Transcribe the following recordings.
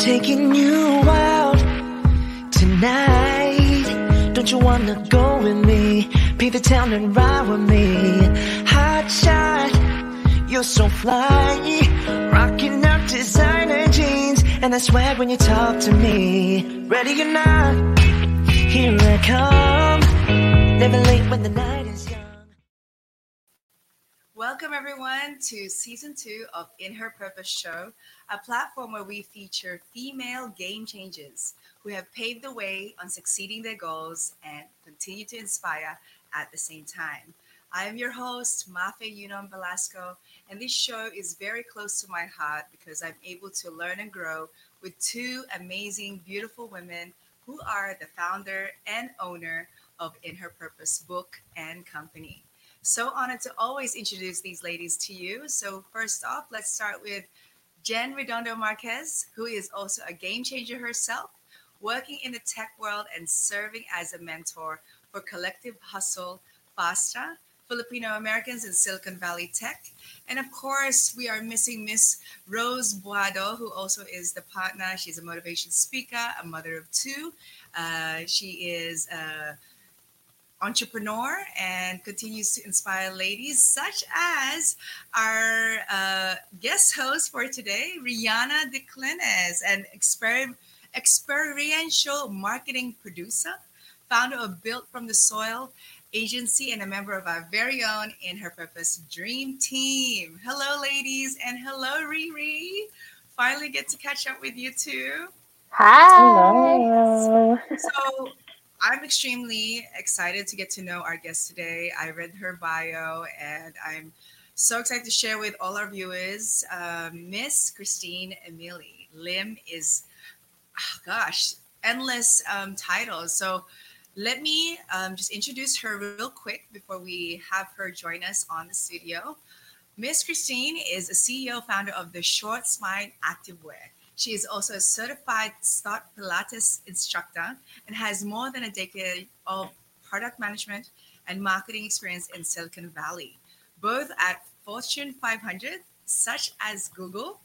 taking you out tonight. Don't you wanna go with me? Be the town and ride with me. Hot shot, you're so fly. Rocking up designer jeans and that swag when you talk to me. Ready or not, here I come. Never late when the night. Welcome, everyone, to season two of In Her Purpose Show, a platform where we feature female game changers who have paved the way on succeeding their goals and continue to inspire at the same time. I am your host, Mafe Yunom Velasco, and this show is very close to my heart because I'm able to learn and grow with two amazing, beautiful women who are the founder and owner of In Her Purpose book and company. So honored to always introduce these ladies to you. So, first off, let's start with Jen Redondo Marquez, who is also a game changer herself, working in the tech world and serving as a mentor for Collective Hustle FASTA, Filipino Americans in Silicon Valley Tech. And of course, we are missing Miss Rose Buado, who also is the partner. She's a motivation speaker, a mother of two. Uh, she is a entrepreneur and continues to inspire ladies such as our uh, guest host for today, Rihanna DeClines, an exper- experiential marketing producer, founder of Built from the Soil agency, and a member of our very own In Her Purpose Dream Team. Hello, ladies, and hello, Riri. Finally get to catch up with you too. Hi. Hello. So I'm extremely excited to get to know our guest today. I read her bio and I'm so excited to share with all our viewers um, Miss Christine Emily. Lim is, oh gosh, endless um, titles. So let me um, just introduce her real quick before we have her join us on the studio. Miss Christine is a CEO founder of the Short Spine Activewear. She is also a certified Stott Pilates instructor and has more than a decade of product management and marketing experience in Silicon Valley, both at Fortune 500, such as Google,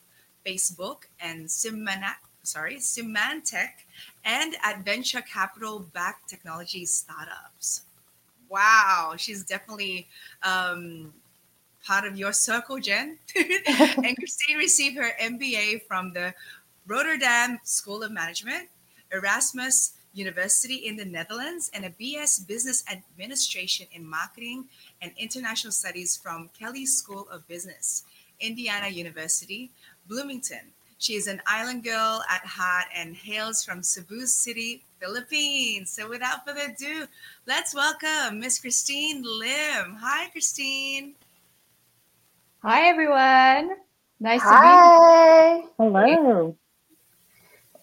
Facebook, and Symantec, sorry, Symantec, and at venture capital backed technology startups. Wow, she's definitely um, part of your circle, Jen. and Christine received her MBA from the Rotterdam School of Management, Erasmus University in the Netherlands, and a BS Business Administration in Marketing and International Studies from Kelley School of Business, Indiana University, Bloomington. She is an island girl at heart and hails from Cebu City, Philippines. So, without further ado, let's welcome Miss Christine Lim. Hi, Christine. Hi, everyone. Nice to meet Hi. Hello.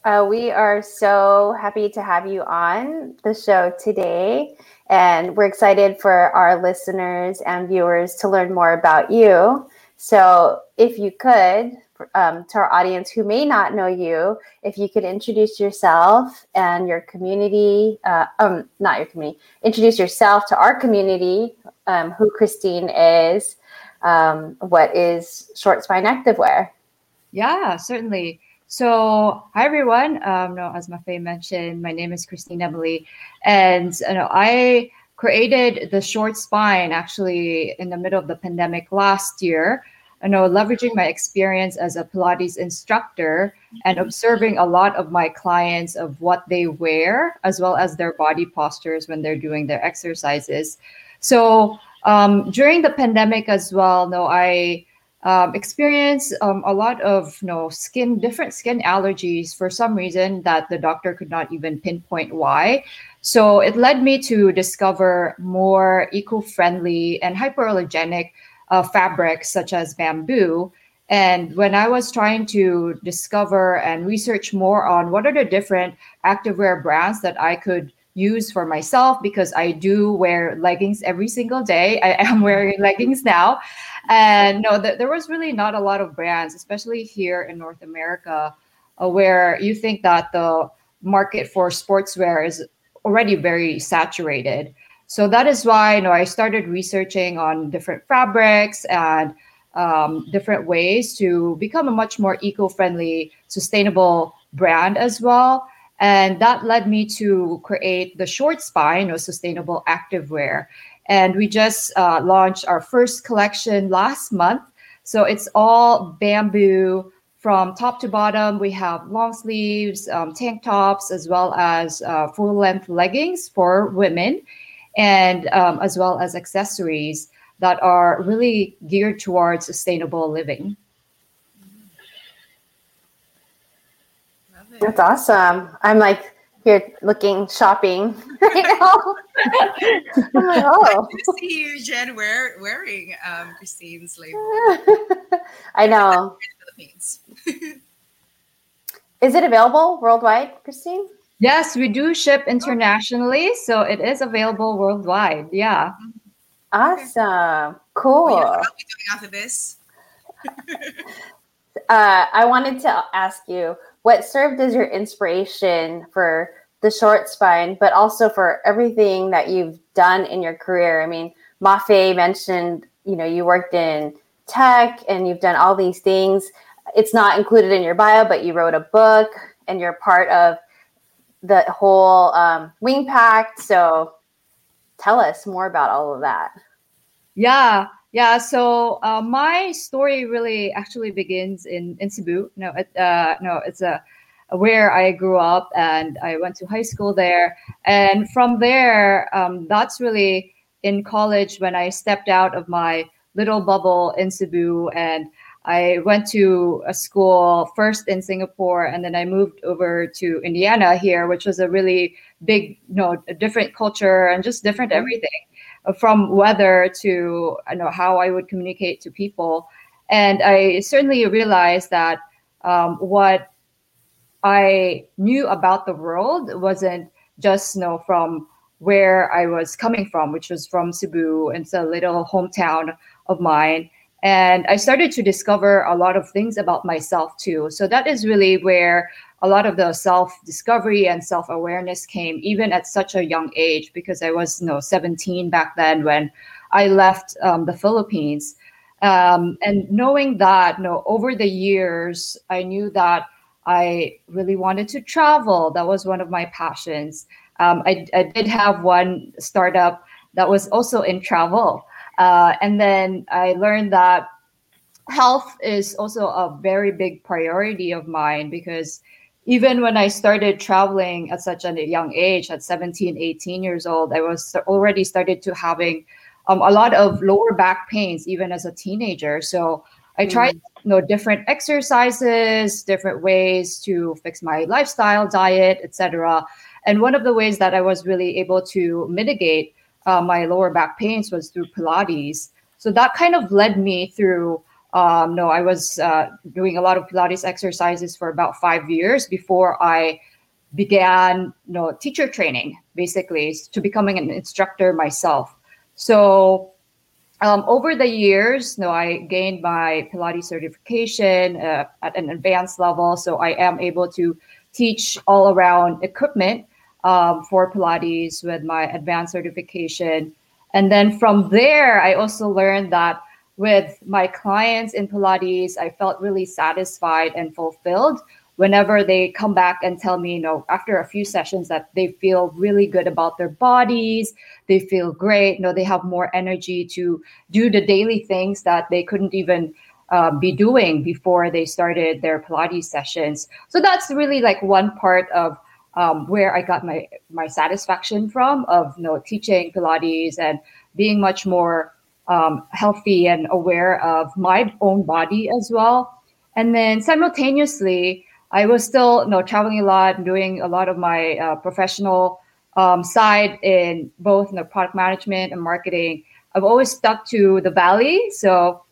Uh, we are so happy to have you on the show today. And we're excited for our listeners and viewers to learn more about you. So, if you could, um, to our audience who may not know you, if you could introduce yourself and your community, uh, um, not your community, introduce yourself to our community, um, who Christine is, um, what is Short Spine Activewear. Yeah, certainly. So, hi everyone. Um, no, as Mafe mentioned, my name is Christine Emily, and you know, I created the Short Spine actually in the middle of the pandemic last year. You know, leveraging my experience as a Pilates instructor and observing a lot of my clients of what they wear as well as their body postures when they're doing their exercises. So um, during the pandemic as well, no, I um, experienced um, a lot of you know skin different skin allergies for some reason that the doctor could not even pinpoint why. So it led me to discover more eco-friendly and hypoallergenic uh, fabrics such as bamboo. And when I was trying to discover and research more on what are the different activewear brands that I could use for myself, because I do wear leggings every single day. I am wearing leggings now. And no, th- there was really not a lot of brands, especially here in North America, uh, where you think that the market for sportswear is already very saturated. So that is why you know I started researching on different fabrics and um, different ways to become a much more eco-friendly, sustainable brand as well. And that led me to create the short spine or sustainable activewear. And we just uh, launched our first collection last month. So it's all bamboo from top to bottom. We have long sleeves, um, tank tops, as well as uh, full length leggings for women, and um, as well as accessories that are really geared towards sustainable living. That's awesome. I'm like here looking shopping right now. I'm like, oh. I see you, Jen, wear, wearing um, Christine's label. I know. Philippines. Is it available worldwide, Christine? Yes, we do ship internationally, so it is available worldwide. Yeah. Awesome. Cool. Well, you know what I'll be doing after this? uh, I wanted to ask you what served as your inspiration for the short spine, but also for everything that you've done in your career. I mean, Mafe mentioned, you know, you worked in tech and you've done all these things. It's not included in your bio, but you wrote a book and you're part of the whole um, Wing Pact. So tell us more about all of that. Yeah, yeah. So uh, my story really actually begins in in Cebu. No, it, uh, no, it's a where I grew up and I went to high school there. And from there, um, that's really in college when I stepped out of my little bubble in Cebu and I went to a school first in Singapore and then I moved over to Indiana here, which was a really big, you know, different culture and just different Mm-hmm. everything uh, from weather to you know how I would communicate to people. And I certainly realized that um, what I knew about the world wasn't just you know from where I was coming from, which was from Cebu, and it's a little hometown of mine. And I started to discover a lot of things about myself too. So that is really where a lot of the self discovery and self awareness came, even at such a young age, because I was you know 17 back then when I left um, the Philippines. Um, and knowing that, you know, over the years, I knew that I really wanted to travel. That was one of my passions. Um, I, I did have one startup that was also in travel. Uh, and then I learned that health is also a very big priority of mine because even when I started traveling at such a young age, at 17, 18 years old, I was already started to having um, a lot of lower back pains, even as a teenager. So I tried you know different exercises, different ways to fix my lifestyle, diet, etc. And one of the ways that I was really able to mitigate uh, my lower back pains was through Pilates. So that kind of led me through. Um, no, I was uh, doing a lot of Pilates exercises for about five years before I began, you know, teacher training, basically to becoming an instructor myself. So um, over the years, you know, I gained my Pilates certification uh, at an advanced level, so I am able to teach all around equipment um, for Pilates with my advanced certification. And then from there, I also learned that with my clients in Pilates, I felt really satisfied and fulfilled whenever they come back and tell me, you know, after a few sessions that they feel really good about their bodies, they feel great, you know, they have more energy to do the daily things that they couldn't even uh, be doing before they started their Pilates sessions. So that's really like one part of um, where I got my my satisfaction from of you know teaching Pilates and being much more um, healthy and aware of my own body as well. And then simultaneously, I was still you know traveling a lot and doing a lot of my uh, professional um, side in both you know, product management and marketing. I've always stuck to the valley, so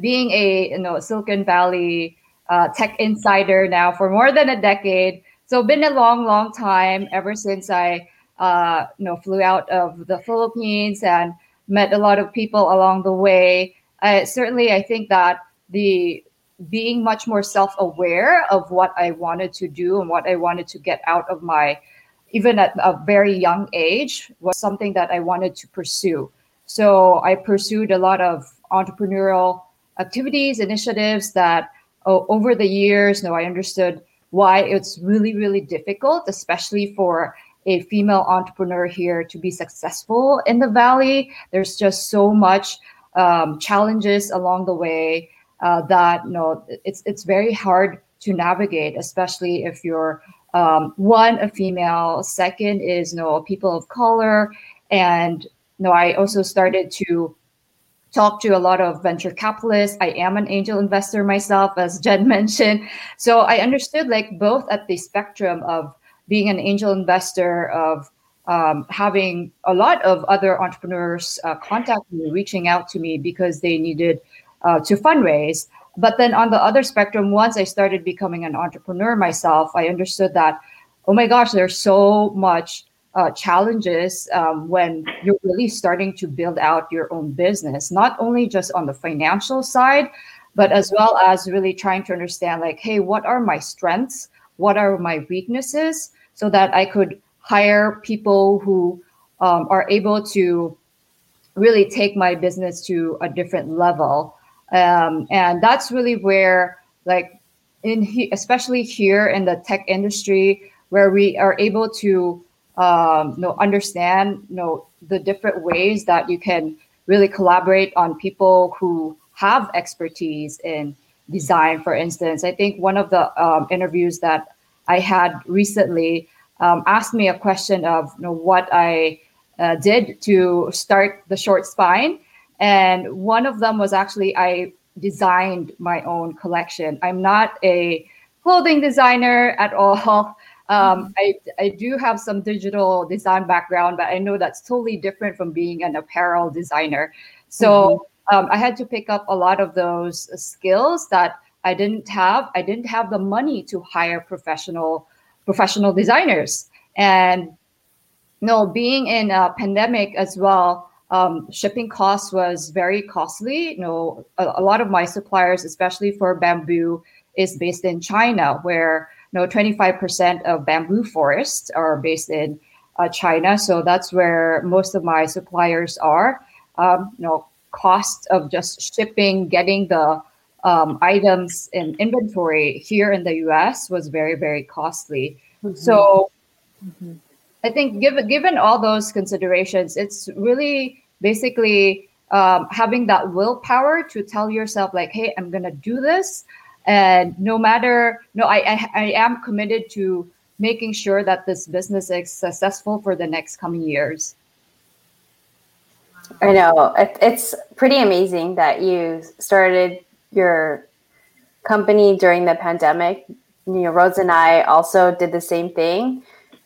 being a you know Silicon Valley uh, tech insider now for more than a decade. So been a long, long time ever since I uh, you know flew out of the Philippines and met a lot of people along the way. Certainly, I think that the being much more self-aware of what I wanted to do and what I wanted to get out of my even at a very young age was something that I wanted to pursue. So I pursued a lot of entrepreneurial activities, initiatives that oh, over the years, you know, I understood why it's really really difficult, especially for a female entrepreneur here to be successful in the valley. There's just so much um, challenges along the way uh, that you know it's it's very hard to navigate, especially if you're um, one a female, second is you know people of color, and you know I also started to talk to a lot of venture capitalists. I am an angel investor myself, as Jen mentioned, so I understood like both at the spectrum of being an angel investor of um, having a lot of other entrepreneurs uh, contact me, reaching out to me because they needed uh, to fundraise. But then on the other spectrum, once I started becoming an entrepreneur myself, I understood that, oh my gosh, there's so much uh, challenges um, when you're really starting to build out your own business, not only just on the financial side, but as well as really trying to understand, like, hey, what are my strengths? What are my weaknesses? So that I could hire people who um, are able to really take my business to a different level um, and that's really where like in he, especially here in the tech industry where we are able to um, you know understand you know the different ways that you can really collaborate on people who have expertise in design for instance i think one of the um, interviews that i had recently um, asked me a question of you know, what I uh, did to start the short spine. And one of them was actually I designed my own collection. I'm not a clothing designer at all. Um, I, I do have some digital design background, but I know that's totally different from being an apparel designer. So mm-hmm. um, I had to pick up a lot of those skills that I didn't have. I didn't have the money to hire professional professional designers. And you know, being in a pandemic as well, um, shipping costs was very costly. You know, a, a, lot of my suppliers, especially for bamboo, is based in China, where know 25% of bamboo forests are based in uh, China. So that's where most of my suppliers are. Um, you know, cost of just shipping, getting the um, items in inventory here in the US was very, very costly. Mm-hmm. So mm-hmm. I think given given all those considerations, it's really basically um, having that willpower to tell yourself like, "Hey, I'm gonna do this," and no matter no, I I, I am committed to making sure that this business is successful for the next coming years. I know it's pretty amazing that you started your company during the pandemic. You know, Rose and I also did the same thing,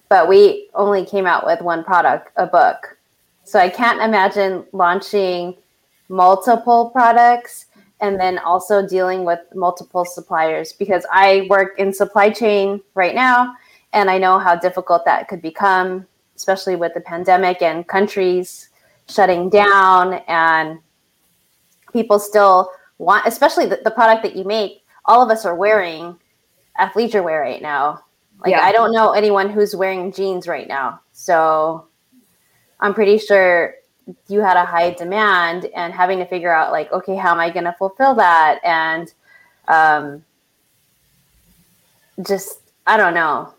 but we only came out with one product, a book. So I can't imagine launching multiple products and then also dealing with multiple suppliers because I work in supply chain right now and I know how difficult that could become, especially with the pandemic and countries shutting down and people still want, especially the, the product that you make, all of us are wearing athleisure wear right now. Like yeah. I don't know anyone who's wearing jeans right now. So I'm pretty sure you had a high demand and having to figure out like, okay, how am I going to fulfill that? And um, just, I don't know.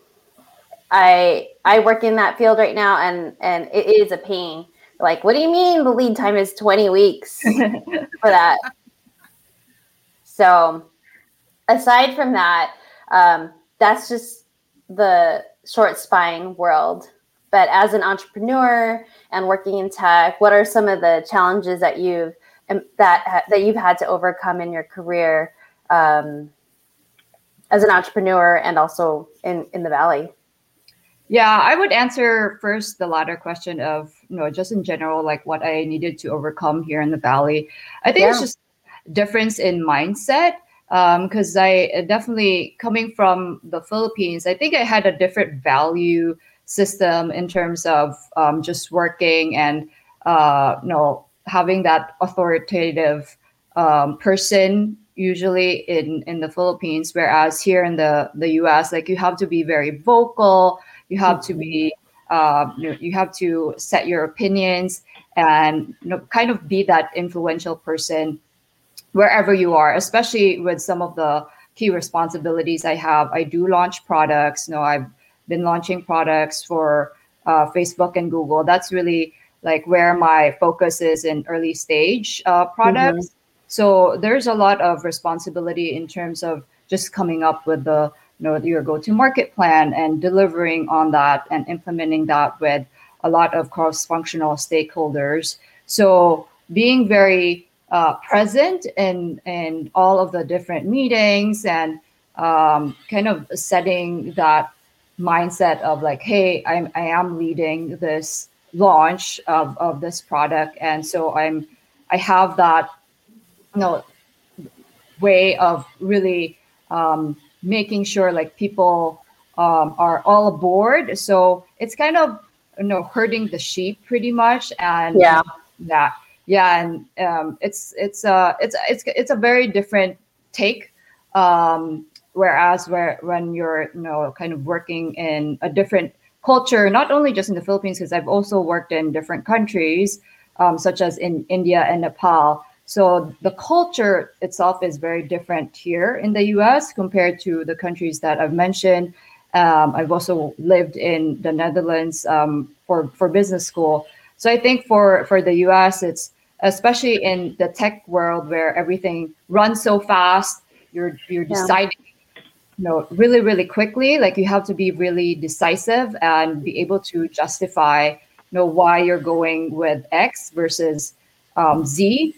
I I work in that field right now and and it is a pain. Like, what do you mean the lead time is 20 weeks for that? So, aside from that, um, that's just the short spine world. But as an entrepreneur and working in tech, what are some of the challenges that you've um, that that you've had to overcome in your career um, as an entrepreneur and also in in the valley? Yeah, I would answer first the latter question of you know just in general like what I needed to overcome here in the valley. I think yeah. it's just difference in mindset because um, I definitely coming from the Philippines, I think I had a different value system in terms of um, just working and uh, you know having that authoritative um, person usually in in the Philippines, whereas here in the the U.S., like you have to be very vocal, you have to be uh, you, know, you have to set your opinions and you know kind of be that influential person wherever you are, especially with some of the key responsibilities I have. I do launch products. You know, I've been launching products for uh, Facebook and Google. That's really like where my focus is in early stage uh, products. Mm-hmm. So there's a lot of responsibility in terms of just coming up with the you know your go-to-market plan and delivering on that and implementing that with a lot of cross-functional stakeholders. So being very uh, present in in all of the different meetings and um, kind of setting that mindset of like, hey, I'm I am leading this launch of, of this product, and so I'm I have that you know way of really um, making sure like people um, are all aboard. So it's kind of you know herding the sheep pretty much, and yeah, that yeah, and um, it's it's uh it's it's it's a very different take. Um, whereas where when you're you know kind of working in a different culture, not only just in the Philippines, because I've also worked in different countries, um, such as in India and Nepal. So the culture itself is very different here in the US compared to the countries that I've mentioned. Um, I've also lived in the Netherlands um, for, for business school. So I think for, for the US, it's especially in the tech world where everything runs so fast, you're, you're yeah. deciding you know really really quickly like you have to be really decisive and be able to justify you know why you're going with x versus um, z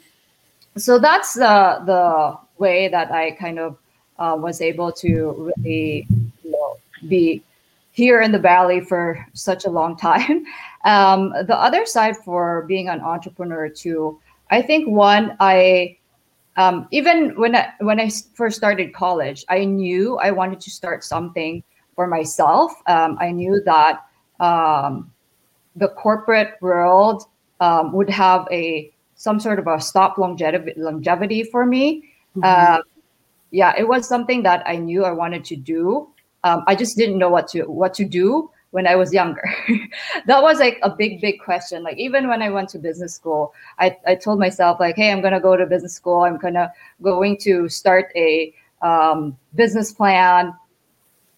so that's the the way that I kind of uh, was able to really you know, be here in the valley for such a long time. Um, the other side for being an entrepreneur too, I think one I um, even when I, when I first started college, I knew I wanted to start something for myself. Um, I knew that um, the corporate world um, would have a some sort of a stop longevity longevity for me. Mm-hmm. Uh, yeah, it was something that I knew I wanted to do. Um, I just didn't know what to what to do when I was younger. that was like a big, big question. Like even when I went to business school, I, I told myself like, hey, I'm gonna go to business school. I'm gonna going to start a um, business plan,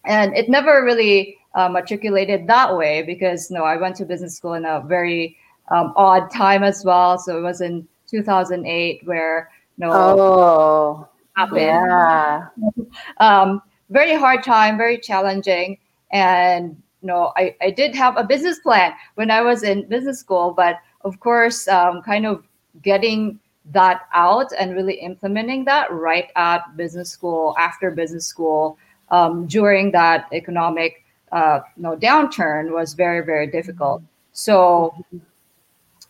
and it never really uh, matriculated that way because no, I went to business school in a very um, odd time as well. So it was in 2008 where you know oh happened. yeah um, very hard time, very challenging, and you know I I did have a business plan when I was in business school, but of course, um, kind of getting that out and really implementing that right at business school after business school um, during that economic uh, you know downturn was very very difficult so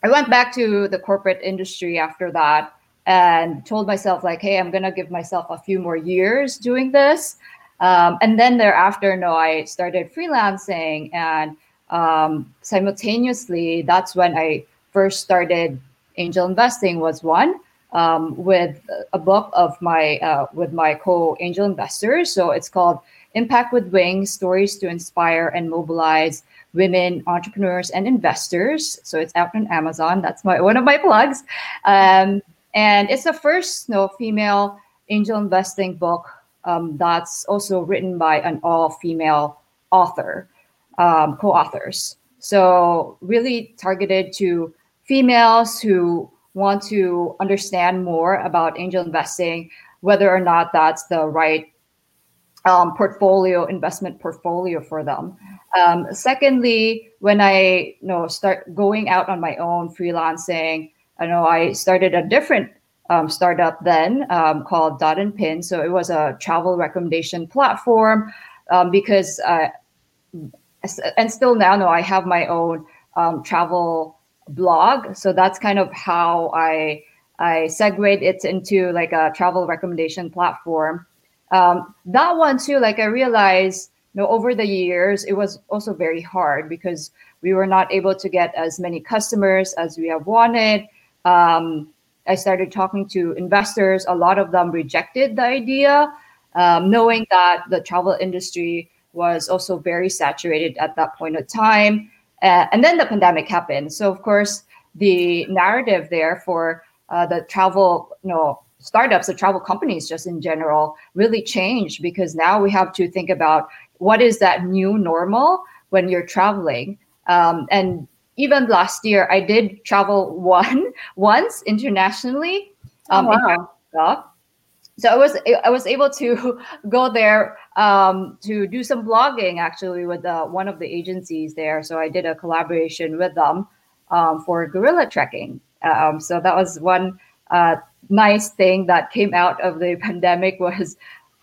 I went back to the corporate industry after that and told myself like, hey, I'm gonna give myself a few more years doing this. Um, and then thereafter, no, I started freelancing, and um, simultaneously, that's when I first started angel investing. Was one um, with a book of my uh, with my co-angel investors. So it's called Impact with Wings: Stories to Inspire and Mobilize women entrepreneurs and investors. So it's out on Amazon. That's my one of my plugs. Um, and it's the first know, female angel investing book um, that's also written by an all-female author, um, co-authors. So really targeted to females who want to understand more about angel investing, whether or not that's the right um, portfolio investment portfolio for them. Um, secondly, when I you know start going out on my own freelancing, I know I started a different um, startup then um, called Dot and Pin. So it was a travel recommendation platform um, because uh, and still now no I have my own um, travel blog. So that's kind of how I I segued it into like a travel recommendation platform. Um, that one too, like I realized you know, over the years, it was also very hard because we were not able to get as many customers as we have wanted. Um, I started talking to investors. A lot of them rejected the idea, um, knowing that the travel industry was also very saturated at that point of time. Uh, and then the pandemic happened. So, of course, the narrative there for uh, the travel, you know, startups, the travel companies, just in general, really changed because now we have to think about what is that new normal when you're traveling. Um, and even last year, I did travel one once internationally. Um, oh, wow. So I was I was able to go there um, to do some blogging actually with uh, one of the agencies there. So I did a collaboration with them um, for gorilla trekking. Um, so that was one uh, nice thing that came out of the pandemic was,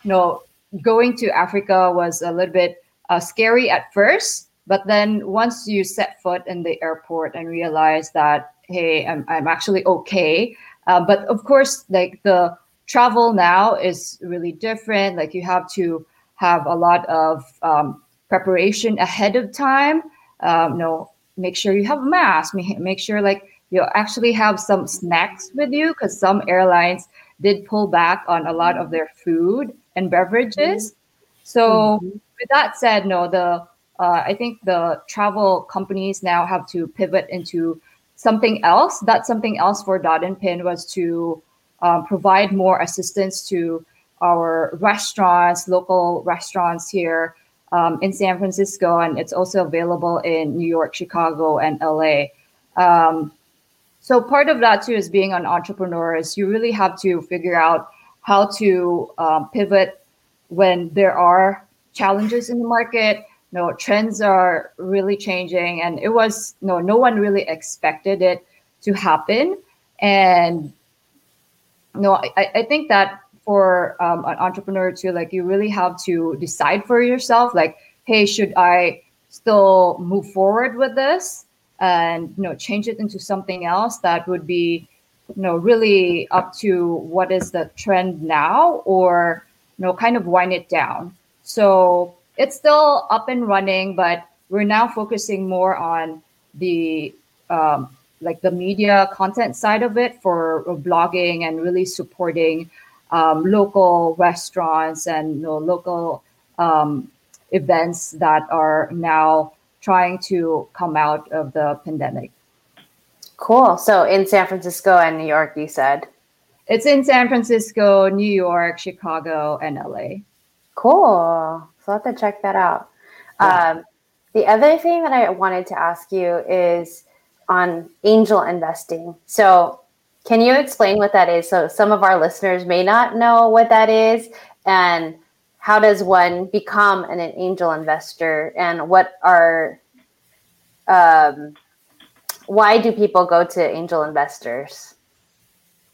you know, going to Africa was a little bit uh, scary at first, but then once you set foot in the airport and realize that hey, I'm I'm actually okay. Uh, but of course, like the travel now is really different. Like you have to have a lot of um, preparation ahead of time. Um, you know, make sure you have a mask. Make sure like you actually have some snacks with you because some airlines did pull back on a lot of their food and beverages. So mm-hmm. with that said, no, the uh, I think the travel companies now have to pivot into something else. That something else for Dot and Pin was to um, provide more assistance to our restaurants, local restaurants here um, in San Francisco, and it's also available in New York, Chicago, and LA. Um, so part of that too is being an entrepreneur is you really have to figure out how to um, pivot when there are challenges in the market. Know, trends are really changing, and it was no, no one really expected it to happen. And no, I, I think that for um, an entrepreneur to like you really have to decide for yourself like hey should i still move forward with this and you know change it into something else that would be you know really up to what is the trend now or you know kind of wind it down so it's still up and running but we're now focusing more on the um, like the media content side of it for blogging and really supporting um, local restaurants and you know, local um, events that are now trying to come out of the pandemic. Cool. So in San Francisco and New York, you said? It's in San Francisco, New York, Chicago, and LA. Cool. So I have to check that out. Yeah. Um, the other thing that I wanted to ask you is on angel investing. So can you explain what that is? So some of our listeners may not know what that is and how does one become an, an angel investor and what are um, why do people go to angel investors?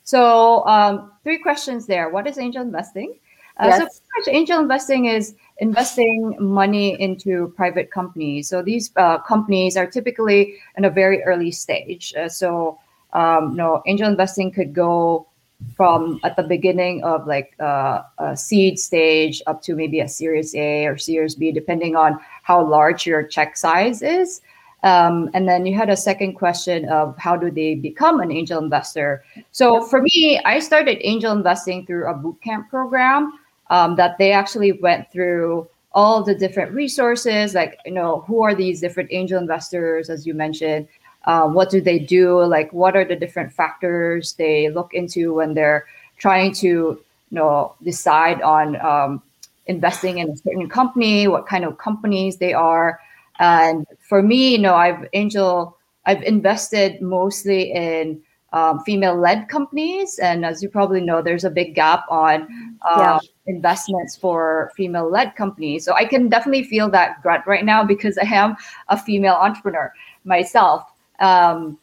So um, three questions there. What is angel investing? Uh, yes. So much angel investing is investing money into private companies. So these uh, companies are typically in a very early stage. Uh, so um, you know, angel investing could go from at the beginning of like uh, a seed stage up to maybe a Series A or Series B, depending on how large your check size is. Um, and then you had a second question of how do they become an angel investor? So for me, I started angel investing through a bootcamp program um, that they actually went through all the different resources, like you know, who are these different angel investors, as you mentioned, uh, what do they do? Like, what are the different factors they look into when they're trying to, you know, decide on um, investing in a certain company? What kind of companies they are? And for me, you know, I've angel, I've invested mostly in um, female-led companies, and as you probably know, there's a big gap on uh, yeah. Investments for female-led companies. So I can definitely feel that grunt right now because I am a female entrepreneur myself. Um,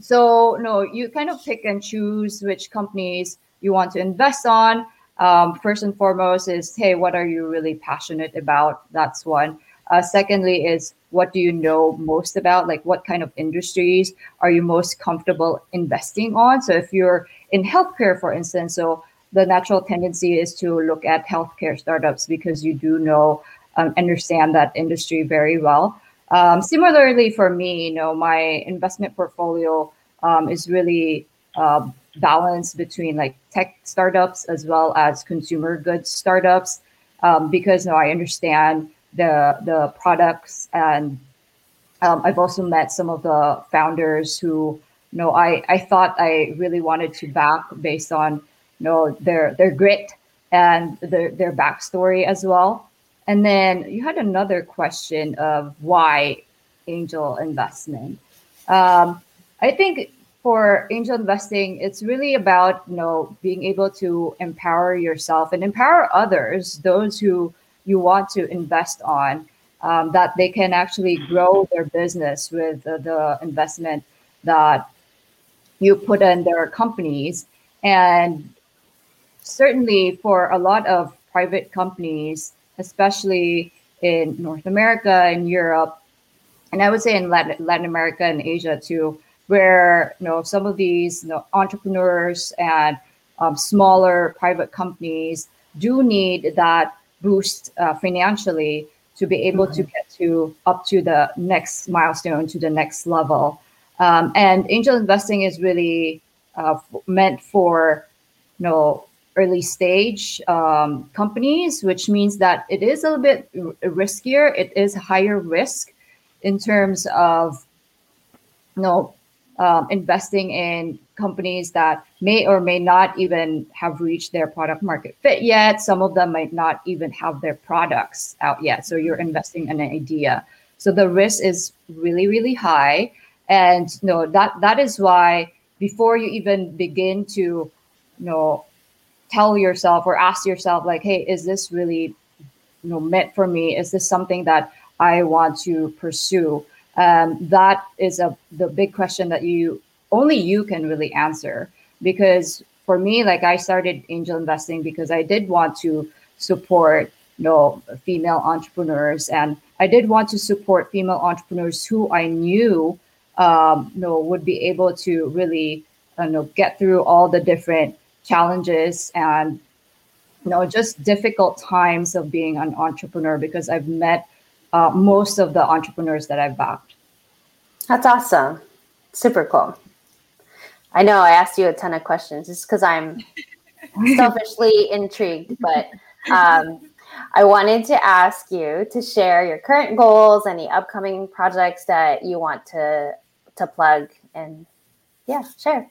so no, you kind of pick and choose which companies you want to invest on. Um, first and foremost is hey, what are you really passionate about? That's one. Uh, secondly, is what do you know most about? Like what kind of industries are you most comfortable investing on? So if you're in healthcare, for instance, so the natural tendency is to look at healthcare startups because you do know um, understand that industry very well. Um, similarly, for me, you know, my investment portfolio um, is really uh, balanced between like tech startups as well as consumer goods startups um, because you know, I understand the the products and um, I've also met some of the founders who you know I I thought I really wanted to back based on you know their their grit and their their backstory as well. And then you had another question of why angel investment. Um, I think for angel investing, it's really about you know being able to empower yourself and empower others, those who you want to invest on, um, that they can actually grow their business with the, the investment that you put in their companies. And certainly for a lot of private companies, especially in North America and Europe, and I would say in Latin, Latin America and Asia too, where you know some of these you know, entrepreneurs and um, smaller private companies do need that boost uh, financially to be able mm-hmm. to get to up to the next milestone to the next level um, and angel investing is really uh, meant for you know early stage um, companies which means that it is a little bit riskier it is higher risk in terms of you know um, investing in companies that may or may not even have reached their product market fit yet. Some of them might not even have their products out yet. So you're investing in an idea. So the risk is really, really high. And you know, that that is why before you even begin to, you know, tell yourself or ask yourself, like, hey, is this really you know meant for me? Is this something that I want to pursue? Um, that is a the big question that you only you can really answer because for me like i started angel investing because i did want to support you know female entrepreneurs and i did want to support female entrepreneurs who i knew um, you know would be able to really you know get through all the different challenges and you know just difficult times of being an entrepreneur because i've met uh, most of the entrepreneurs that i've backed. That's awesome. Super cool. I know I asked you a ton of questions just because I'm selfishly intrigued, but um, I wanted to ask you to share your current goals, any upcoming projects that you want to to plug, and yeah, share.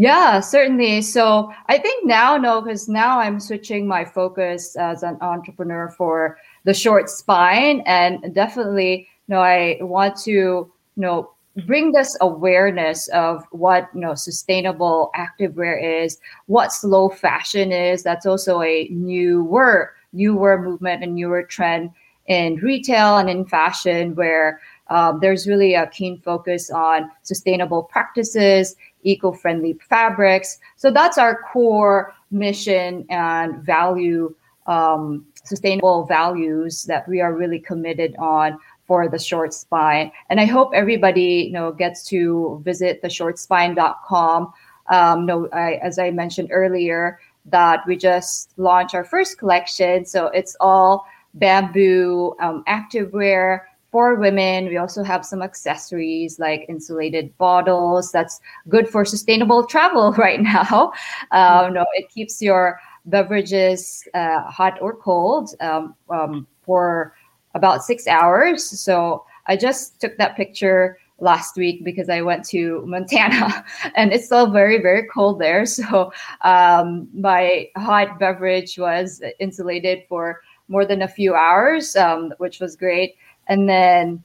Yeah, certainly. So I think now, no, because now I'm switching my focus as an entrepreneur for the short spine, and definitely, you know, I want to, you know, bring this awareness of what you know sustainable activewear is, what slow fashion is. That's also a newer newer movement and newer trend in retail and in fashion where um, there's really a keen focus on sustainable practices, eco-friendly fabrics. So that's our core mission and value, um, sustainable values that we are really committed on for the short spine. And I hope everybody, you know, gets to visit the shortspine.com. Um, no, I, as I mentioned earlier, that we just launched our first collection. So it's all bamboo um, activewear for women. We also have some accessories like insulated bottles. That's good for sustainable travel right now. Um, no, it keeps your beverages uh, hot or cold um, um, for about six hours. So I just took that picture last week because I went to Montana and it's still very, very cold there. So um, my hot beverage was insulated for more than a few hours, um, which was great. And then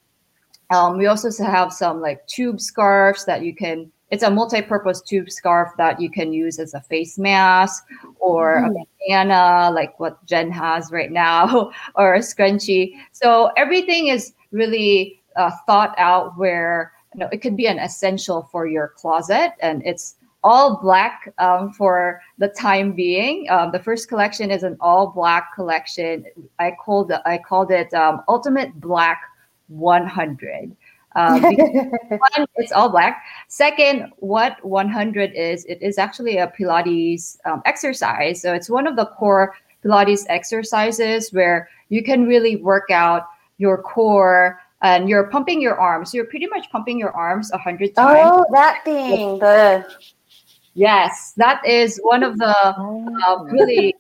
um, we also have some like tube scarves that you can it's a multi-purpose tube scarf that you can use as a face mask or mm. a bandana like what jen has right now or a scrunchie so everything is really uh, thought out where you know it could be an essential for your closet and it's all black um, for the time being. Um, the first collection is an all black collection. I called I called it um, Ultimate Black 100. Um, one, it's all black. Second, what 100 is, it is actually a Pilates um, exercise. So it's one of the core Pilates exercises where you can really work out your core and you're pumping your arms. So you're pretty much pumping your arms a hundred times. Oh, that thing, the yes, that is one of the uh, really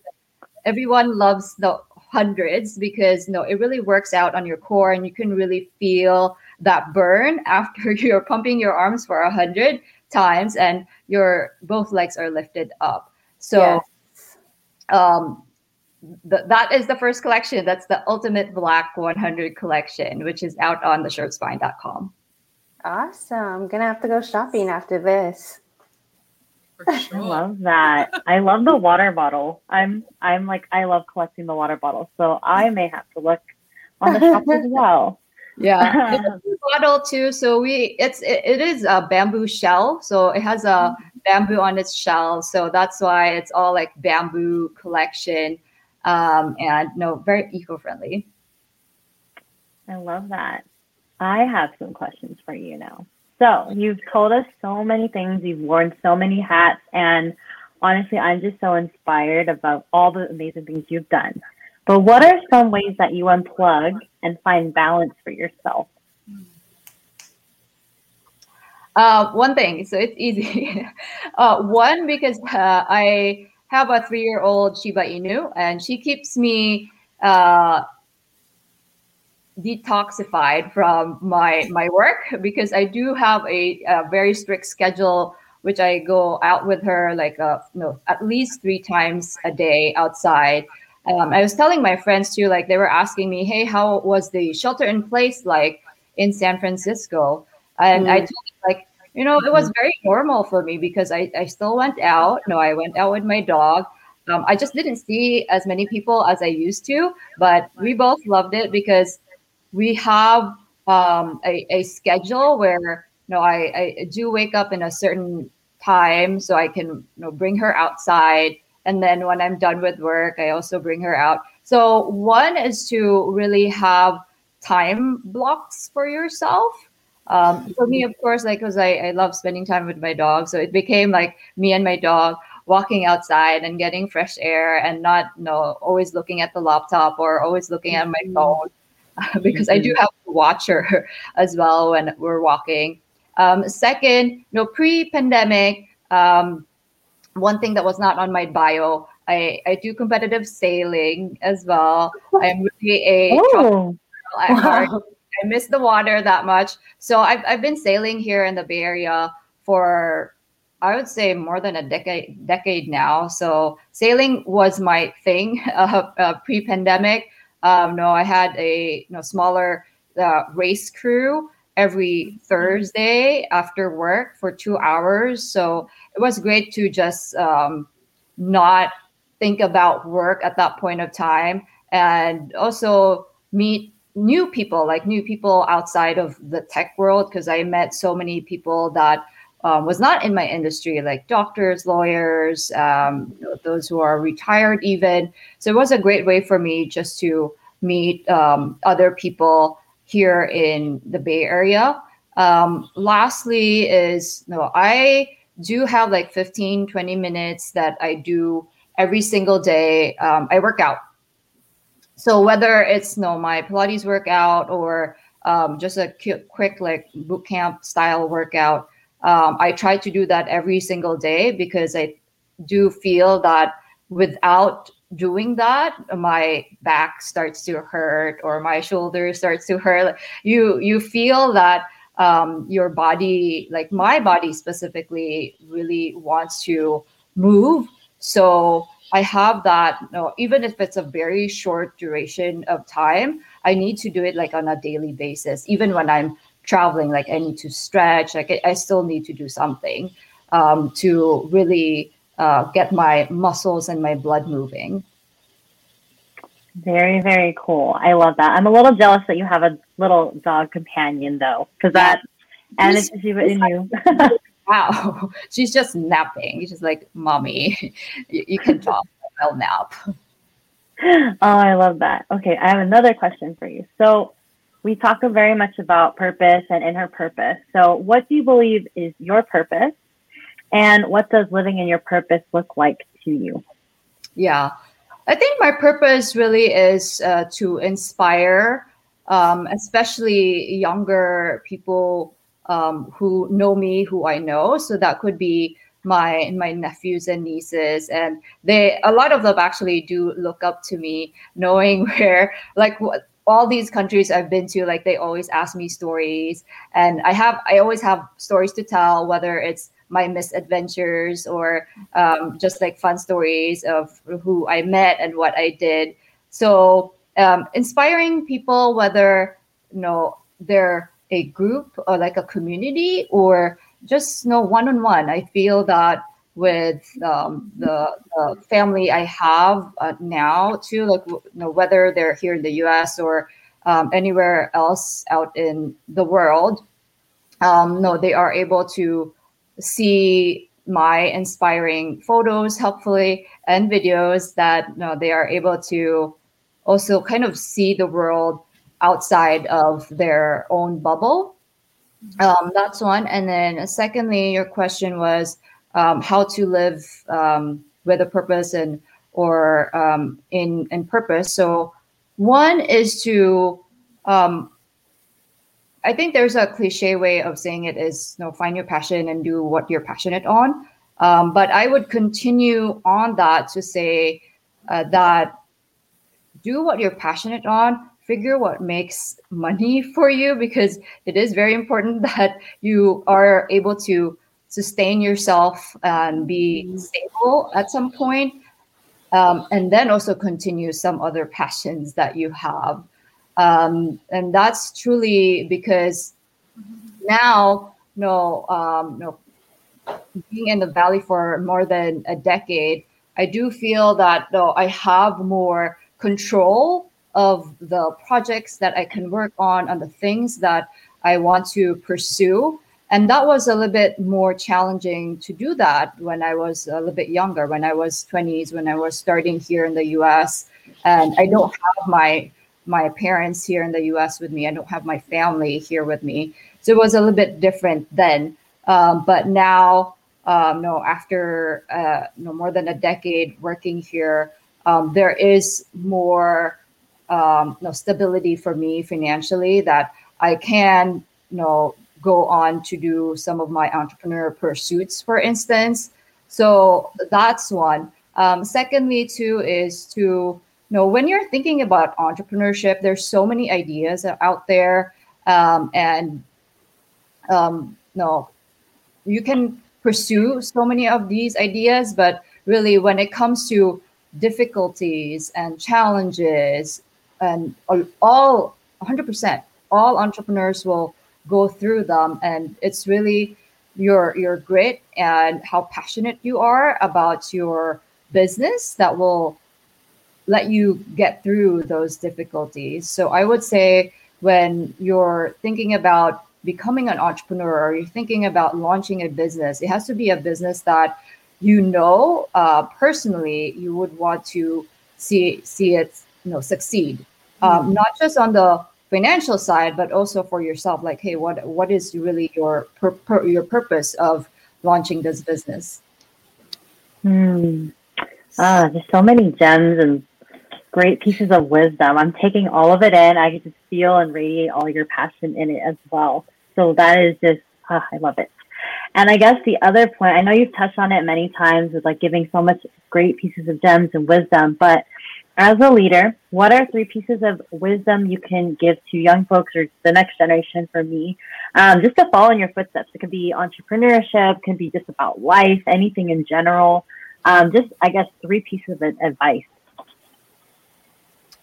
everyone loves the hundreds because you no, know, it really works out on your core and you can really feel that burn after you're pumping your arms for a hundred times, and your both legs are lifted up. So, Yes. um, th- that is the first collection. That's the Ultimate Black 100 collection, which is out on the shortspine.com. Awesome. I'm gonna have to go shopping after this. For I love that. I love the water bottle. I'm I'm like I love collecting the water bottles, so I may have to look on the shop as well. Yeah, it's a bottle too. So we it's it, it is a bamboo shell. So it has a bamboo on its shell. So that's why it's all like bamboo collection, um, and no, very eco friendly. I love that. I have some questions for you now. So you've told us so many things. You've worn so many hats, and honestly, I'm just so inspired about all the amazing things you've done. But what are some ways that you unplug and find balance for yourself? Uh, one thing, so it's easy. uh, one because uh, I have a three-year-old Shiba Inu, and she keeps me uh, detoxified from my my work because I do have a, a very strict schedule, which I go out with her like uh, no at least three times a day outside. Um, I was telling my friends too, like they were asking me, "Hey, how was the shelter in place like in San Francisco?" And I Mm. told them, like, you know, it was very normal for me because I, I still went out. No, I went out with my dog. Um, I just didn't see as many people as I used to, but we both loved it because we have um, a, a schedule where you know I, I do wake up in a certain time so I can you know bring her outside and then when I'm done with work I also bring her out. So one is to really have time blocks for yourself. Um, for me, of course, like because I, I love spending time with my dog, so it became like me and my dog walking outside and getting fresh air and not you know always looking at the laptop or always looking at my phone because I do have to watch her as well when we're walking. Um, second, you know, pre-pandemic, um, one thing that was not on my bio, I, I do competitive sailing as well. I'm really a Oh, heart. I miss the water that much. So I've, I've been sailing here in the Bay Area for I would say more than a decade decade now. So sailing was my thing uh, uh, pre-pandemic. Um, no, I had a you know smaller uh, race crew every Thursday after work for two hours. So it was great to just um, not think about work at that point of time and also meet new people like new people outside of the tech world because i met so many people that um, was not in my industry like doctors lawyers um, those who are retired even. So it was a great way for me just to meet um, other people here in the bay area. Um, lastly is no i do have like 15 20 minutes that i do every single day. Um, i work out. So whether it's no my pilates workout or um, just a cu- quick like boot camp style workout um, i try to do that every single day because i do feel that without doing that my back starts to hurt or my shoulder starts to hurt you you feel that um, your body like my body specifically really wants to move so I have that, you know, even if it's a very short duration of time, I need to do it like on a daily basis. Even when I'm traveling, like I need to stretch, like I, I still need to do something um, to really uh, get my muscles and my blood moving. very, very cool. I love that. I'm a little jealous that you have a little dog companion though, because that and it's He's- Shiba Inu. Wow, she's just napping. She's just like, mommy, you, you can talk. I'll nap. oh, I love that. Okay, I have another question for you. So, we talk very much about purpose and inner purpose. So, what do you believe is your purpose, and what does living in your purpose look like to you? Yeah, I think my purpose really is uh, to inspire, um, especially younger people um, who know me, who I know. So that could be my my nephews and nieces, and they a lot of them actually do look up to me, knowing where like what all these countries I've been to, like they always ask me stories, and I have I always have stories to tell, whether it's my misadventures or um, just like fun stories of who I met and what I did. So um, inspiring people, whether you know they're a group or like a community or just you know one on one. I feel that with um, the, the, family I have uh, now too, like you know whether they're here in the U.S. or um, anywhere else out in the world, um, no, they are able to see my inspiring photos, hopefully, and videos that you know, they are able to also kind of see the world outside of their own bubble. Um, that's one. And then, secondly, your question was um, how to live um, with a purpose and or um, in in purpose. So, one is to um, I think there's a cliche way of saying it is, you know, find your passion and do what you're passionate on. Um, but I would continue on that to say uh, that do what you're passionate on, figure what makes money for you, because it is very important that you are able to sustain yourself and be mm-hmm. stable at some point. Um, and then also continue some other passions that you have. Um, and that's truly because now, no, um, no, being in the valley for more than a decade, I do feel that though I have more control of the projects that I can work on and the things that I want to pursue. And that was a little bit more challenging to do that when I was a little bit younger, when I was 20s, when I was starting here in the US. And I don't have my my parents here in the US with me. I don't have my family here with me. So it was a little bit different then. Um, but now, um, no, after uh, no more than a decade working here, um, there is more um, no stability for me financially that I can you know go on to do some of my entrepreneur pursuits, for instance. So that's one. Um, secondly, too, is to you know, when you're thinking about entrepreneurship, there's so many ideas out there, um, and um, no, you can pursue so many of these ideas, but really, when it comes to difficulties and challenges, and all 100%, all entrepreneurs will go through them, and it's really your your grit and how passionate you are about your business that will let you get through those difficulties. So I would say when you're thinking about becoming an entrepreneur or you're thinking about launching a business, it has to be a business that you know uh, personally you would want to see see it you know succeed, um, mm-hmm. not just on the financial side, but also for yourself. Like, hey, what what is really your pur- pur- your purpose of launching this business? Hmm. Ah, there's so many gems and great pieces of wisdom. I'm taking all of it in. I get to feel and radiate all your passion in it as well. So that is just, oh, I love it. And I guess the other point, I know you've touched on it many times with like giving so much great pieces of gems and wisdom, but as a leader, what are three pieces of wisdom you can give to young folks or the next generation for me, um, just to follow in your footsteps? It could be entrepreneurship, could be just about life, anything in general. Um, just, I guess, three pieces of advice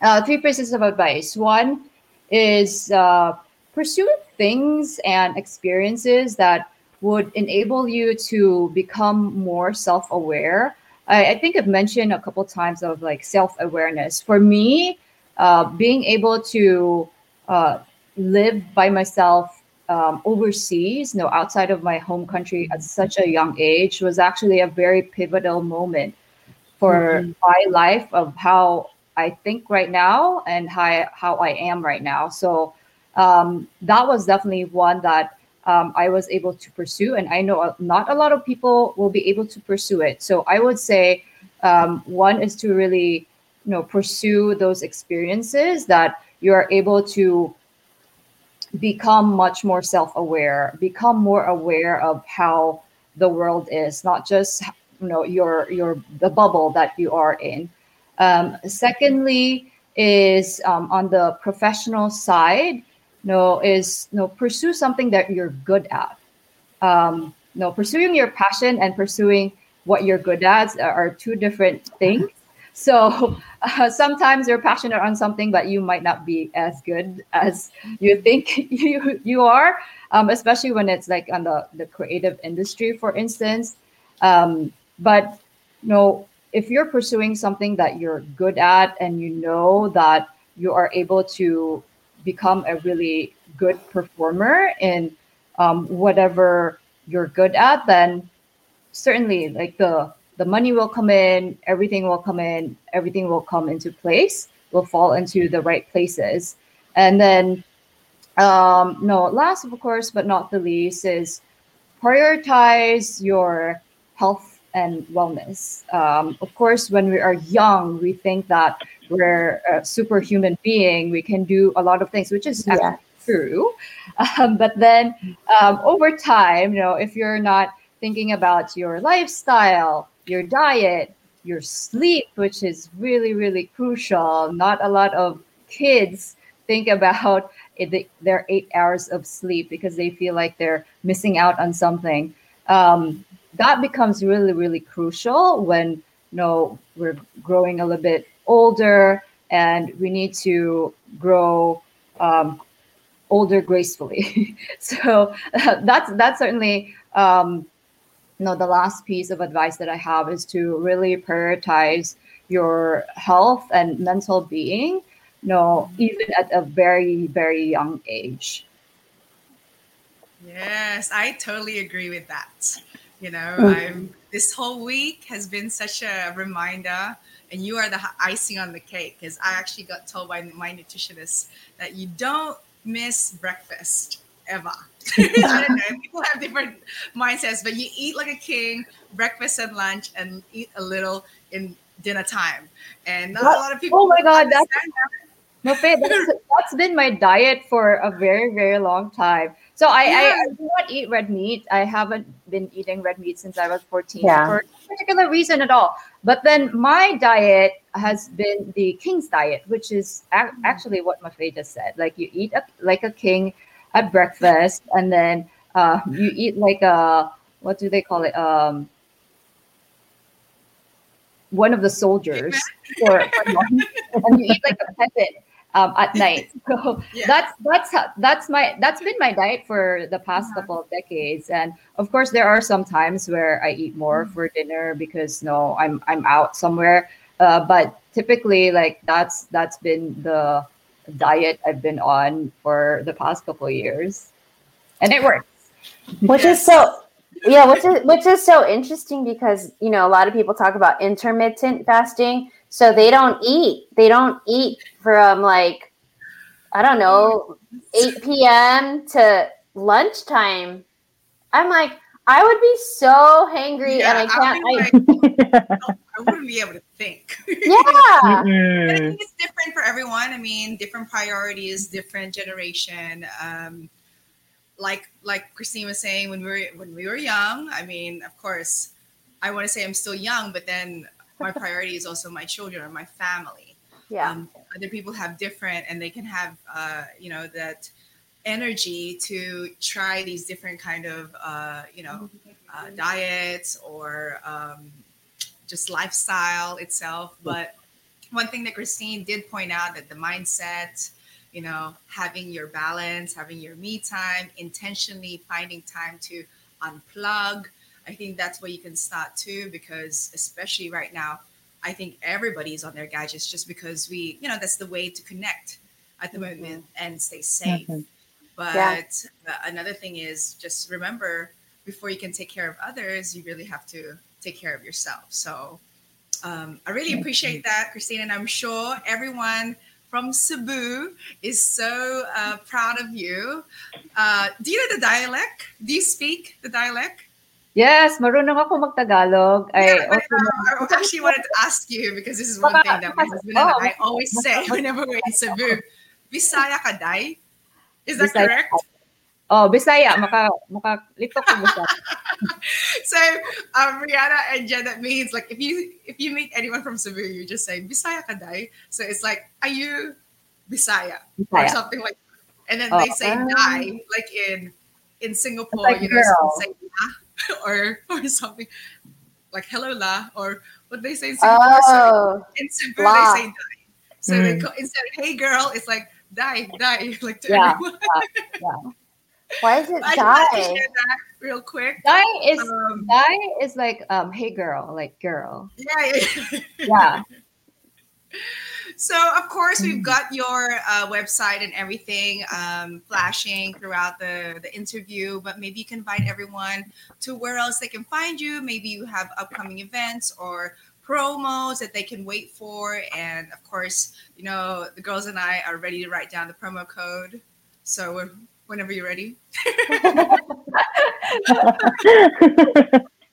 uh, three pieces of advice. One is uh, pursue things and experiences that would enable you to become more self-aware. I, I think I've mentioned a couple times of like self-awareness. For me, uh, being able to uh, live by myself um, overseas, you know, outside of my home country at such a young age was actually a very pivotal moment for mm-hmm. my life of how I think right now and how, how I am right now. So um, that was definitely one that um, I was able to pursue. And I know not a lot of people will be able to pursue it. So I would say um, one is to really, you know, pursue those experiences that you are able to become much more self-aware, become more aware of how the world is, not just you know your your the bubble that you are in. Um, secondly, is um, on the professional side, know, is know, pursue something that you're good at. Um, no pursuing your passion and pursuing what you're good at are two different things. So uh, sometimes you're passionate on something, but you might not be as good as you think you you are. Um, especially when it's like on the the creative industry, for instance. Um, but you know, if you're pursuing something that you're good at and you know that you are able to become a really good performer in um, whatever you're good at, then certainly like the the money will come in, everything will come in, everything will come into place, will fall into the right places. And then um no, last of course, but not the least, is prioritize your health and wellness. Um, of course, when we are young, we think that we're a superhuman being. We can do a lot of things, which is Yeah. true. Um, but then um, over time, you know, if you're not thinking about your lifestyle, your diet, your sleep, which is really, really crucial. Not a lot of kids think about it, their eight hours of sleep because they feel like they're missing out on something. Um, that becomes really, really crucial when you know we're growing a little bit older and we need to grow um, older gracefully. so that's that's certainly um, you know the last piece of advice that I have is to really prioritize your health and mental being. You know, even at a very very young age. Yes, I totally agree with that. You know, Mhm. I'm this whole week has been such a reminder, and you are the icing on the cake because I actually got told by my nutritionist that you don't miss breakfast ever. I don't know. People have different mindsets, but you eat like a king, breakfast and lunch, and eat a little in dinner time. And not a lot of oh people. Oh my God, that's- that. No, Faye, that's, that's been my diet for a very, very long time. So I, I, Yeah. I do not eat red meat. I haven't been eating red meat since I was 14 Yeah. for no particular reason at all. But then my diet has been the king's diet, which is ac- actually what Mafei just said. Like you eat a, like a king at breakfast, and then uh, you eat like a what do they call it? Um, one of the soldiers for, for lunch, and you eat like a peasant um, at night. So Yeah. that's that's how, that's my that's been my diet for the past Uh-huh. couple of decades. And of course, there are some times where I eat more for dinner because no, I'm I'm out somewhere. Uh, but typically, like that's that's been the diet I've been on for the past couple of years, and it works. which is so yeah which is which is so interesting because you know a lot of people talk about intermittent fasting so they don't eat they don't eat from like i don't know 8 p.m to lunchtime i'm like i would be so hangry and i can't I'll I, I wouldn't be able to think. yeah But I think it's different for everyone. I mean, different priorities, different generation. Um, like like Christine was saying, when we were when we were young, I mean, of course, I want to say I'm still young, but then my priority is also my children or my family. yeah Um, other people have different, and they can have uh, you know that energy to try these different kind of uh, you know uh, diets or um, just lifestyle itself. But one thing that Christine did point out that the mindset, you know, having your balance, having your me time, intentionally finding time to unplug. I think that's where you can start too, because especially right now, I think everybody's on their gadgets just because we, you know, that's the way to connect at the moment and stay safe. Mhm. But Yeah. uh, another thing is just remember before you can take care of others, you really have to take care of yourself. So um, I really appreciate that, Christine, and I'm sure everyone from Cebu is so uh, proud of you. Uh, do you know the dialect? Do you speak the dialect? Yes, marunong ako magtagalog. I Yeah, also uh, I actually wanted to ask you because this is one thing that my husband and I always say whenever we're in Cebu. Bisaya ka, Day? Is that Bisaya. correct? Oh, Bisaya, maka makalito ko Bisaya. so um, Rihanna and Jen, that means like if you if you meet anyone from Cebu, you just say Bisaya ka day. So it's like, are you Bisaya or something like that. And then Oh, they say ah. die, like in in Singapore, like you know, girl. say "Ya," or or something like hello la or what they say in Singapore. So Oh, in Cebu la. they say die. So they Mm. call, instead of hey girl, it's like die, die, like to Yeah. everyone. why is it I just wanted to die? real quick. Die is Um, die is like um hey girl, like girl. yeah, yeah. Yeah. So of course we've got your uh, website and everything um, flashing throughout the the interview, but maybe you can invite everyone to where else they can find you. Maybe you have upcoming events or promos that they can wait for, and of course, you know the girls and I are ready to write down the promo code. So we're- whenever you're ready,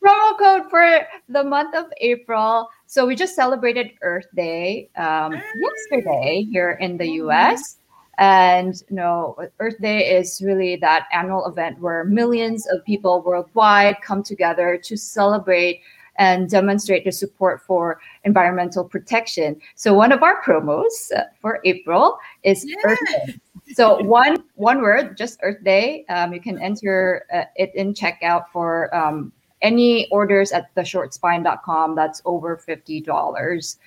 promo code for the month of April. So we just celebrated Earth Day um, yesterday here in the US. And you know, Earth Day is really that annual event where millions of people worldwide come together to celebrate and demonstrate their support for environmental protection. So one of our promos uh, for April is Yeah. Earth Day. So one one word, just Earth Day. Um, you can enter uh, it in checkout for um, any orders at theshortspine.com that's over $50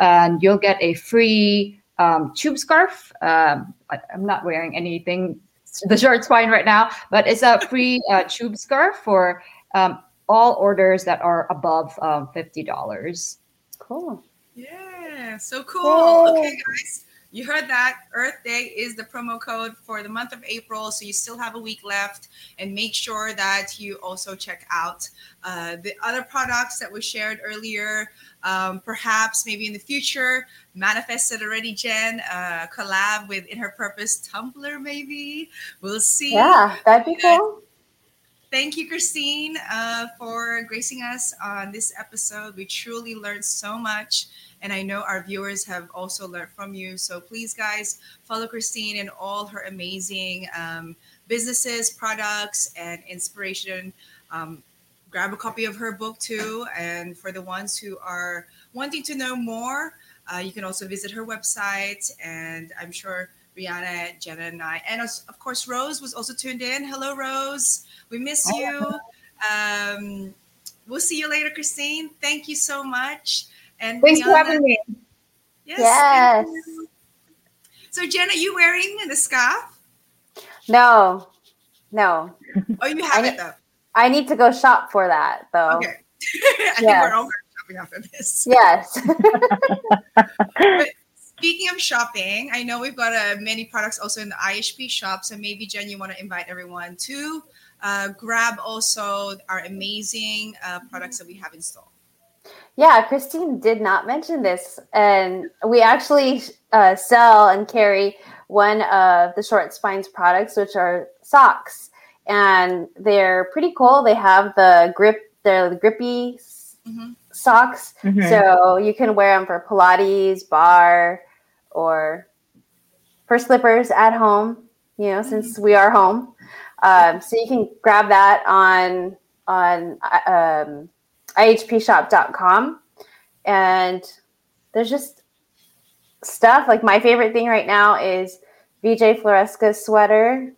and you'll get a free um, tube scarf um, I, i'm not wearing anything the short spine right now but it's a free uh, tube scarf for um, all orders that are above um, $50 Cool. Yeah, so cool. Yay. Okay, guys, you heard that. Earth Day is the promo code for the month of April, so you still have a week left. And make sure that you also check out uh, the other products that were shared earlier. Um, perhaps maybe in the future, manifested already, Jen, uh, collab with In Her Purpose tumbler, maybe. We'll see. Yeah, that'd be cool. Thank you, Christine, uh, for gracing us on this episode. We truly learned so much, and I know our viewers have also learned from you. So please, guys, follow Christine and all her amazing um, businesses, products, and inspiration. Um, grab a copy of her book too. And for the ones who are wanting to know more, uh, you can also visit her website. And I'm sure Rihanna, Jenna, and I, and of course, Rose was also tuned in. Hello, Rose. We miss you. Um, we'll see you later, Christine. Thank you so much. And thanks for Rihanna- having me Yes. Yes. So, Jen, are you wearing the scarf? No, no. Oh, you have I it though. I need to go shop for that though. Okay. I think Yes. we're all shopping after this. Yes. Speaking of shopping, I know we've got uh, many products also in the IHP shop. So maybe Jen, you want to invite everyone to uh, grab also our amazing uh, products that we have installed. Yeah, Christine did not mention this, and we actually uh, sell and carry one of the Short Spines products, which are socks, and they're pretty cool. They have the grip, they're the grippy s- Mhm. socks, Mhm. so you can wear them for Pilates, barre, or for slippers at home. You know, since we are home, um, so you can grab that on on uh, um, ihpshop.com and there's just stuff like my favorite thing right now is VJ Floresca's sweater.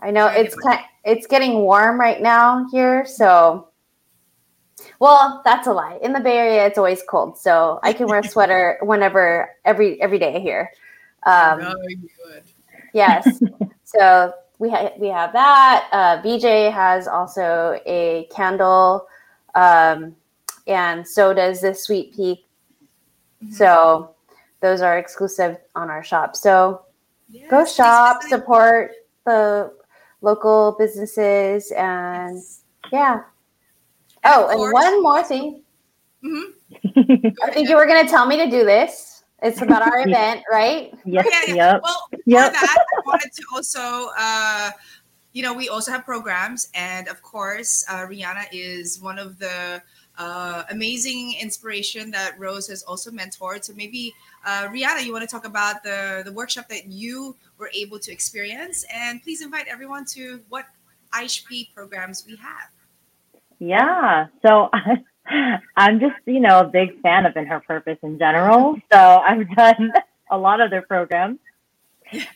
I know it's kind it's getting warm right now here, so well, that's a lie. In the Bay Area, it's always cold, so I can wear a sweater whenever every every day here. Um. Yes. so we ha- we have that. Uh, BJ has also a candle, um, and so does this Sweet Peak. Mhm. So those are exclusive on our shop. So Yes, go shop, support the local businesses, and yeah. Oh, and one more thing. Mhm. I think you were going to tell me to do this. It's about our event, right? Yep. Yeah, yeah. Yep. Well, for Yep. that, I wanted to also, uh, you know, we also have programs, and of course, uh, Rihanna is one of the uh, amazing inspiration that Rose has also mentored. So maybe, uh, Rihanna, you want to talk about the the workshop that you were able to experience, and please invite everyone to what IHP programs we have. Yeah. So I'm just, you know, a big fan of In Her Purpose in general. So I've done a lot of their programs.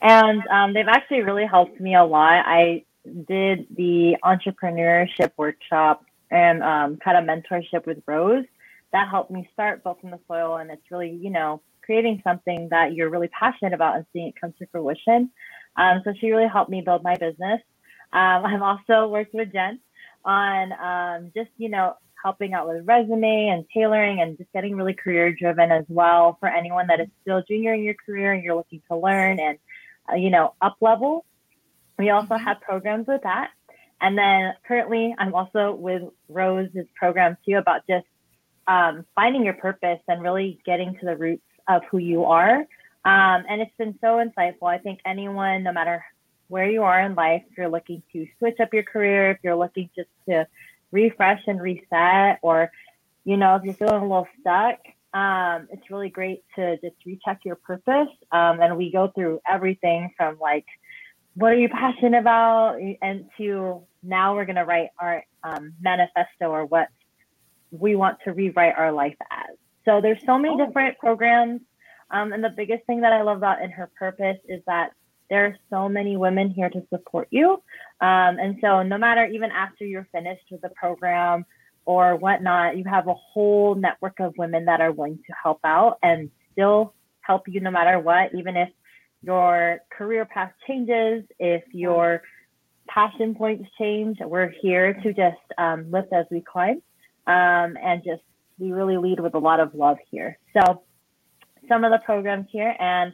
And um, they've actually really helped me a lot. I did the entrepreneurship workshop and um, kind of mentorship with Rose, that helped me start Built from the Soil. And it's really, you know, creating something that you're really passionate about and seeing it come to fruition. Um, so she really helped me build my business. Um, I've also worked with Jen on um, just, you know, helping out with resume and tailoring and just getting really career driven as well for anyone that is still junior in your career and you're looking to learn and, uh, you know, up level. We also mm-hmm. have programs with that. And then currently, I'm also with Rose's program too about just um, finding your purpose and really getting to the roots of who you are. Um, and it's been so insightful. I think anyone, no matter where you are in life, if you're looking to switch up your career, if you're looking just to refresh and reset, or you know, if you're feeling a little stuck, um, it's really great to just recheck your purpose. Um, and we go through everything from like what are you passionate about and to now we're going to write our um, manifesto or what we want to rewrite our life as so there's so many different programs um, and the biggest thing that i love about in her purpose is that there are so many women here to support you um, and so no matter even after you're finished with the program or whatnot you have a whole network of women that are willing to help out and still help you no matter what even if your career path changes, if your passion points change, we're here to just um, lift as we climb um, and just we really lead with a lot of love here. So some of the programs here and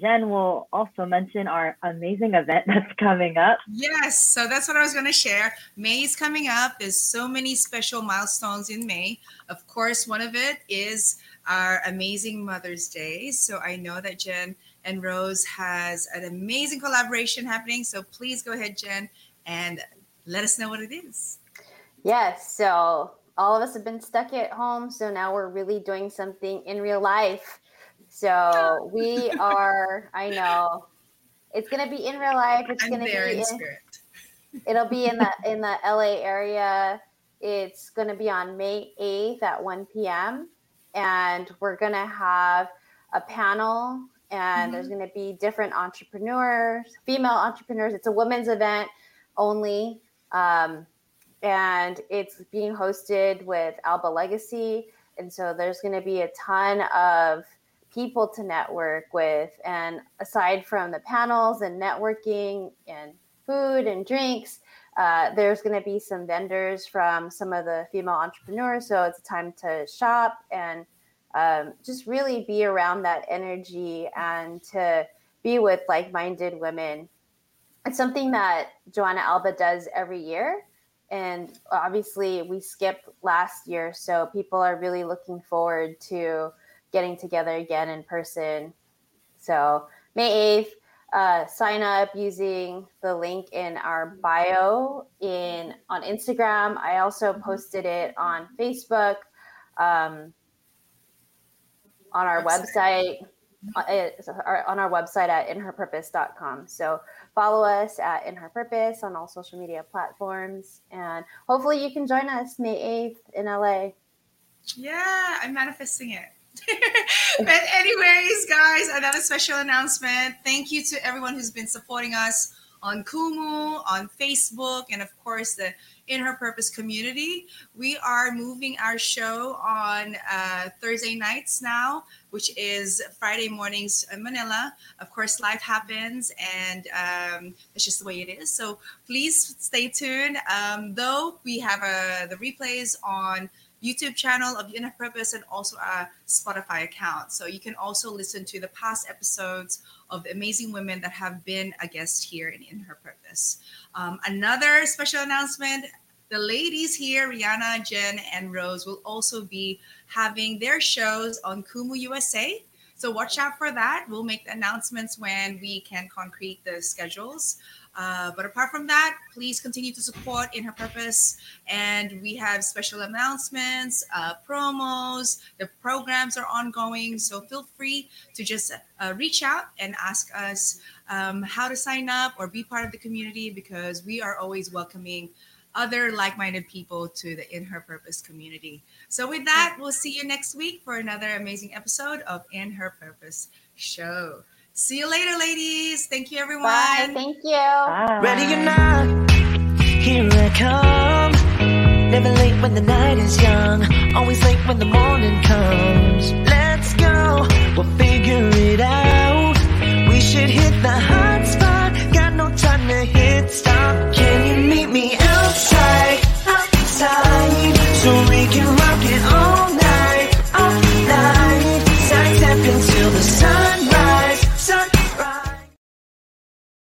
Jen will also mention our amazing event that's coming up. Yes, so that's what I was going to share. May is coming up. There's so many special milestones in May. Of course, one of it is our amazing Mother's Day. So I know that Jen and Rose has an amazing collaboration happening. So please go ahead, Jen, and let us know what it is. Yes. So all of us have been stuck at home. So now we're really doing something in real life. So we are, I know, it's going to be in real life. It's going to be in, in spirit. It'll be in the in the LA area. It's going to be on May 8th at 1 p.m. And we're going to have a panel and mm-hmm. there's going to be different entrepreneurs, female entrepreneurs. It's a women's event only. Um, and it's being hosted with Alba Legacy. And so there's going to be a ton of people to network with. And aside from the panels and networking and food and drinks, uh, there's going to be some vendors from some of the female entrepreneurs. So it's a time to shop and um, just really be around that energy and to be with like-minded women. It's something that Joanna Alba does every year. And obviously, we skipped last year, so people are really looking forward to getting together again in person. So, May 8th, uh, sign up using the link in our bio in on Instagram. I also posted it on Facebook. Um, on our website, uh, on our website at inherpurpose.com. So follow us at In Her Purpose on all social media platforms. And hopefully you can join us May 8th in LA. Yeah, I'm manifesting it. but anyways, guys, another special announcement. Thank you to everyone who's been supporting us on Kumu, on Facebook, and of course the in her purpose community. We are moving our show on uh, Thursday nights now, which is Friday mornings in Manila. Of course, life happens, and um, it's just the way it is. So please stay tuned. Um, though we have uh, the replays on YouTube channel of Her Purpose and also a Spotify account. So you can also listen to the past episodes of the amazing women that have been a guest here in In Her Purpose. Um, another special announcement the ladies here, Rihanna, Jen, and Rose, will also be having their shows on Kumu USA. So watch out for that. We'll make the announcements when we can concrete the schedules. Uh, but apart from that, please continue to support In Her Purpose. And we have special announcements, uh, promos, the programs are ongoing. So feel free to just uh, reach out and ask us um, how to sign up or be part of the community because we are always welcoming other like-minded people to the In Her Purpose community. So with that, we'll see you next week for another amazing episode of In Her Purpose show. See you later, ladies. Thank you, everyone. Bye. Thank you. Bye. Ready or not, here I come. Never late when the night is young. Always late when the morning comes. Let's go. We'll figure it out. We should hit the hot spot. Got no time to hit stop. Can you meet me?